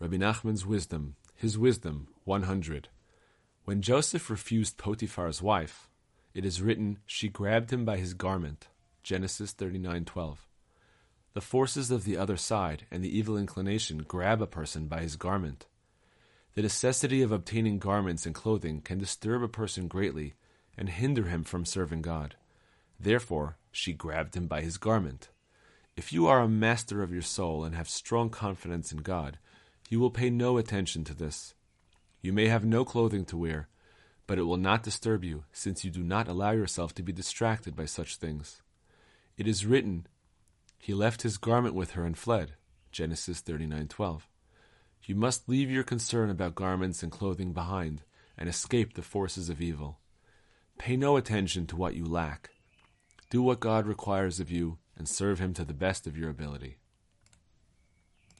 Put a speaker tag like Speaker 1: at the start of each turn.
Speaker 1: Rebbe Nachman's wisdom, his wisdom, 100. When Joseph refused Potiphar's wife, it is written, she grabbed him by his garment. Genesis 39:12. The forces of the other side and the evil inclination grab a person by his garment. The necessity of obtaining garments and clothing can disturb a person greatly and hinder him from serving God. Therefore, she grabbed him by his garment. If you are a master of your soul and have strong confidence in God, you will pay no attention to this. You may have no clothing to wear, but it will not disturb you, since you do not allow yourself to be distracted by such things. It is written, He left his garment with her and fled. Genesis 39:12. You must leave your concern about garments and clothing behind and escape the forces of evil. Pay no attention to what you lack. Do what God requires of you and serve Him to the best of your ability.